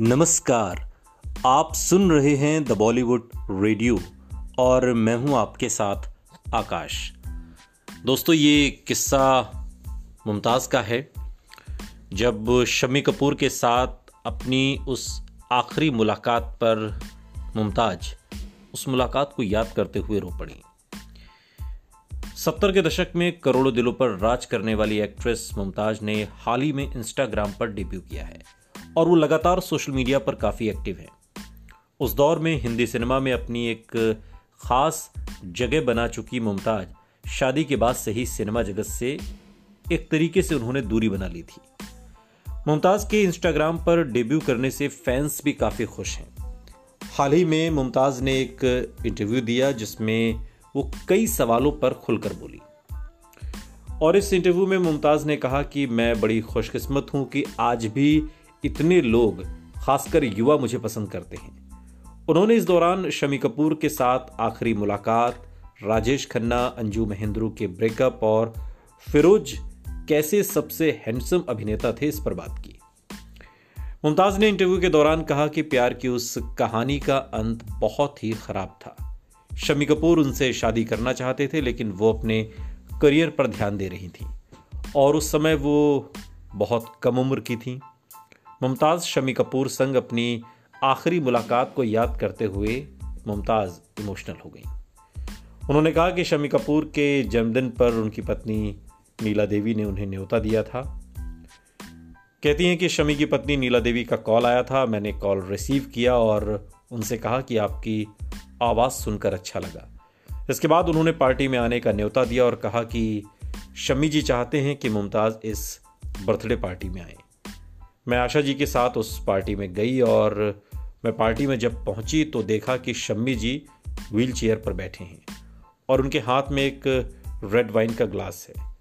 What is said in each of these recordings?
नमस्कार। आप सुन रहे हैं द बॉलीवुड रेडियो और मैं हूँ आपके साथ आकाश। दोस्तों, ये किस्सा मुमताज़ का है। जब शमी कपूर के साथ अपनी उस आखिरी मुलाकात पर मुमताज़, उस मुलाकात को याद करते हुए रो पड़ी। सत्तर के दशक में करोड़ों दिलों पर राज करने वाली एक्ट्रेस मुमताज़ ने हाल ही में इंस्टाग्राम पर डेब्यू किया है। और वो लगातार सोशल मीडिया पर काफ़ी एक्टिव हैं। उस दौर में हिंदी सिनेमा में अपनी एक खास जगह बना चुकी मुमताज़ शादी के बाद से ही सिनेमा जगत से एक तरीके से उन्होंने दूरी बना ली थी। मुमताज़ के इंस्टाग्राम पर डेब्यू करने से फैंस भी काफ़ी खुश हैं। हाल ही में मुमताज़ ने एक इंटरव्यू दिया जिसमें वो कई सवालों पर खुलकर बोली। और इस इंटरव्यू में मुमताज़ ने कहा कि मैं बड़ी खुशकिस्मत हूँ कि आज भी इतने लोग, खासकर युवा, मुझे पसंद करते हैं। उन्होंने इस दौरान शमी कपूर के साथ आखिरी मुलाकात, राजेश खन्ना, अंजू महेंद्रू के ब्रेकअप और फिरोज कैसे सबसे हैंडसम अभिनेता थे इस पर बात की। मुमताज़ ने इंटरव्यू के दौरान कहा कि प्यार की उस कहानी का अंत बहुत ही खराब था। शमी कपूर उनसे शादी करना चाहते थे, लेकिन वो अपने करियर पर ध्यान दे रही थी। और उस समय वो बहुत कम उम्र की थी। मुमताज़ शमी कपूर संग अपनी आखिरी मुलाकात को याद करते हुए मुमताज़ इमोशनल हो गई। उन्होंने कहा कि शमी कपूर के जन्मदिन पर उनकी पत्नी नीला देवी ने उन्हें न्योता दिया था। कहती हैं कि शमी की पत्नी नीला देवी का कॉल आया था, मैंने कॉल रिसीव किया और उनसे कहा कि आपकी आवाज़ सुनकर अच्छा लगा। इसके बाद उन्होंने पार्टी में आने का न्योता दिया और कहा कि शमी जी चाहते हैं कि मुमताज़ इस बर्थडे पार्टी में आए। मैं आशा जी के साथ उस पार्टी में गई और मैं पार्टी में जब पहुँची तो देखा कि शम्मी जी व्हील चेयर पर बैठे हैं और उनके हाथ में एक रेड वाइन का ग्लास है।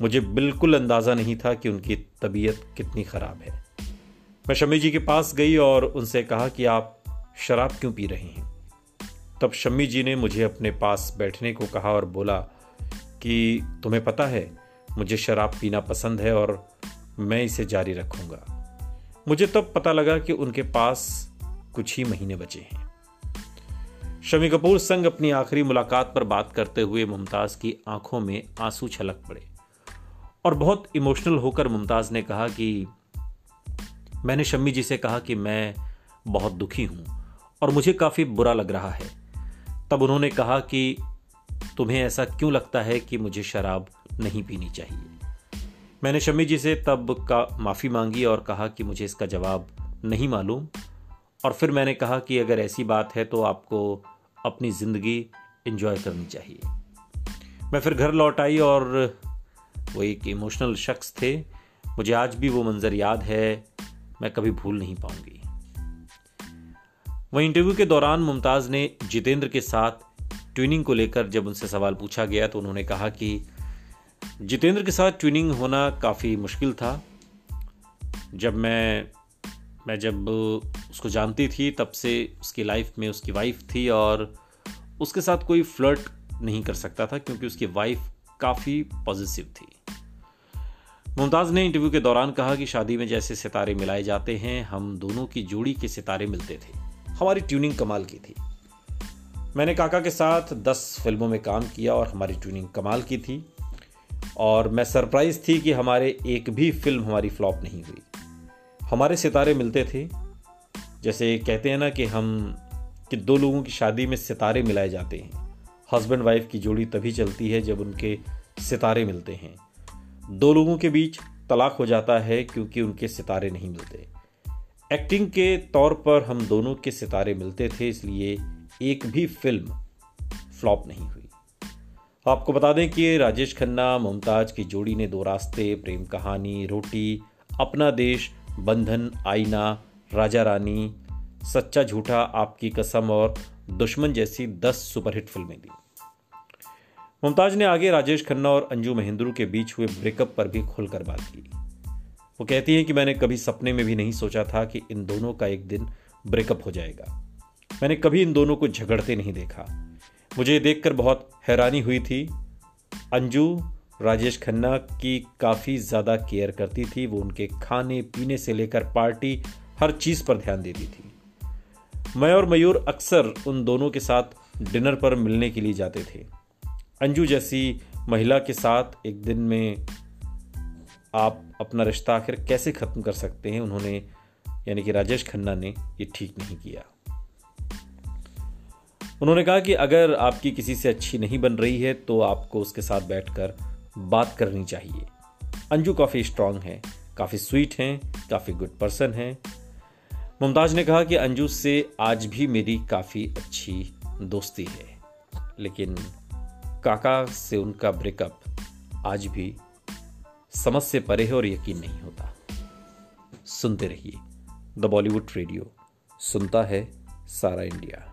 मुझे बिल्कुल अंदाज़ा नहीं था कि उनकी तबीयत कितनी ख़राब है। मैं शम्मी जी के पास गई और उनसे कहा कि आप शराब क्यों पी रहे हैं? तब शम्मी जी ने मुझे अपने पास बैठने को कहा और बोला कि तुम्हें पता है, मुझे शराब पीना पसंद है और मैं इसे जारी रखूँगा। मुझे तब पता लगा कि उनके पास कुछ ही महीने बचे हैं। शमी कपूर संग अपनी आखिरी मुलाकात पर बात करते हुए मुमताज़ की आँखों में आँसू छलक पड़े और बहुत इमोशनल होकर मुमताज़ ने कहा कि मैंने शम्मी जी से कहा कि मैं बहुत दुखी हूँ और मुझे काफ़ी बुरा लग रहा है। तब उन्होंने कहा कि तुम्हें ऐसा क्यों लगता है कि मुझे शराब नहीं पीनी चाहिए? मैंने शमी जी से तब का माफ़ी मांगी और कहा कि मुझे इसका जवाब नहीं मालूम। और फिर मैंने कहा कि अगर ऐसी बात है तो आपको अपनी ज़िंदगी इन्जॉय करनी चाहिए। मैं फिर घर लौट आई और वो एक इमोशनल शख्स थे। मुझे आज भी वो मंज़र याद है। मैं कभी भूल नहीं पाऊँगी। वहीं इंटरव्यू के दौरान मुमताज़ ने जितेंद्र के साथ ट्विनिंग को लेकर जब उनसे सवाल पूछा गया तो उन्होंने कहा कि जितेंद्र के साथ ट्यूनिंग होना काफ़ी मुश्किल था। जब मैं मैं जब उसको जानती थी, तब से उसकी लाइफ में उसकी वाइफ थी और उसके साथ कोई फ्लर्ट नहीं कर सकता था क्योंकि उसकी वाइफ काफ़ी पॉजिटिव थी। मुमताज़ ने इंटरव्यू के दौरान कहा कि शादी में जैसे सितारे मिलाए जाते हैं, हम दोनों की जोड़ी के सितारे मिलते थे। हमारी ट्यूनिंग कमाल की थी। मैंने काका के साथ दस फ़िल्मों में काम किया और हमारी ट्यूनिंग कमाल की थी। और मैं सरप्राइज़ थी कि हमारे एक भी फ़िल्म हमारी फ्लॉप नहीं हुई। हमारे सितारे मिलते थे। जैसे कहते हैं ना कि हम, कि दो लोगों की शादी में सितारे मिलाए जाते हैं। हस्बैंड वाइफ की जोड़ी तभी चलती है जब उनके सितारे मिलते हैं। दो लोगों के बीच तलाक हो जाता है क्योंकि उनके सितारे नहीं मिलते। एक्टिंग के तौर पर हम दोनों के सितारे मिलते थे, इसलिए एक भी फ़िल्म फ्लॉप नहीं हुई। आपको बता दें कि राजेश खन्ना, मुमताज़ की जोड़ी ने दो रास्ते, प्रेम कहानी, रोटी, अपना देश, बंधन, आईना, राजा रानी, सच्चा झूठा आपकी कसम और दुश्मन जैसी दस सुपरहिट फ़िल्में दी। मुमताज़ ने आगे राजेश खन्ना और अंजू महेंद्रू के बीच हुए ब्रेकअप पर भी खुलकर बात की। वो कहती हैं कि मैंने कभी सपने में भी नहीं सोचा था कि इन दोनों का एक दिन ब्रेकअप हो जाएगा। मैंने कभी इन दोनों को झगड़ते नहीं देखा। मुझे देखकर बहुत हैरानी हुई थी। अंजू, राजेश खन्ना की काफ़ी ज़्यादा केयर करती थी। वो उनके खाने, पीने से लेकर पार्टी, हर चीज़ पर ध्यान देती थी। मैं और मयूर अक्सर उन दोनों के साथ डिनर पर मिलने के लिए जाते थे। अंजू जैसी महिला के साथ एक दिन में आप अपना रिश्ता आखिर कैसे खत्म कर सकते हैं? उन्होंने, यानी कि राजेश खन्ना ने, ये ठीक नहीं किया। उन्होंने कहा कि अगर आपकी किसी से अच्छी नहीं बन रही है तो आपको उसके साथ बैठकर बात करनी चाहिए। अंजू काफ़ी स्ट्रांग हैं, काफ़ी स्वीट हैं, काफ़ी गुड पर्सन हैं। मुमताज़ ने कहा कि अंजू से आज भी मेरी काफ़ी अच्छी दोस्ती है, लेकिन काका से उनका ब्रेकअप आज भी समझ से परे है और यकीन नहीं होता। सुनते रहिए, द बॉलीवुड रेडियो, सुनता है सारा इंडिया।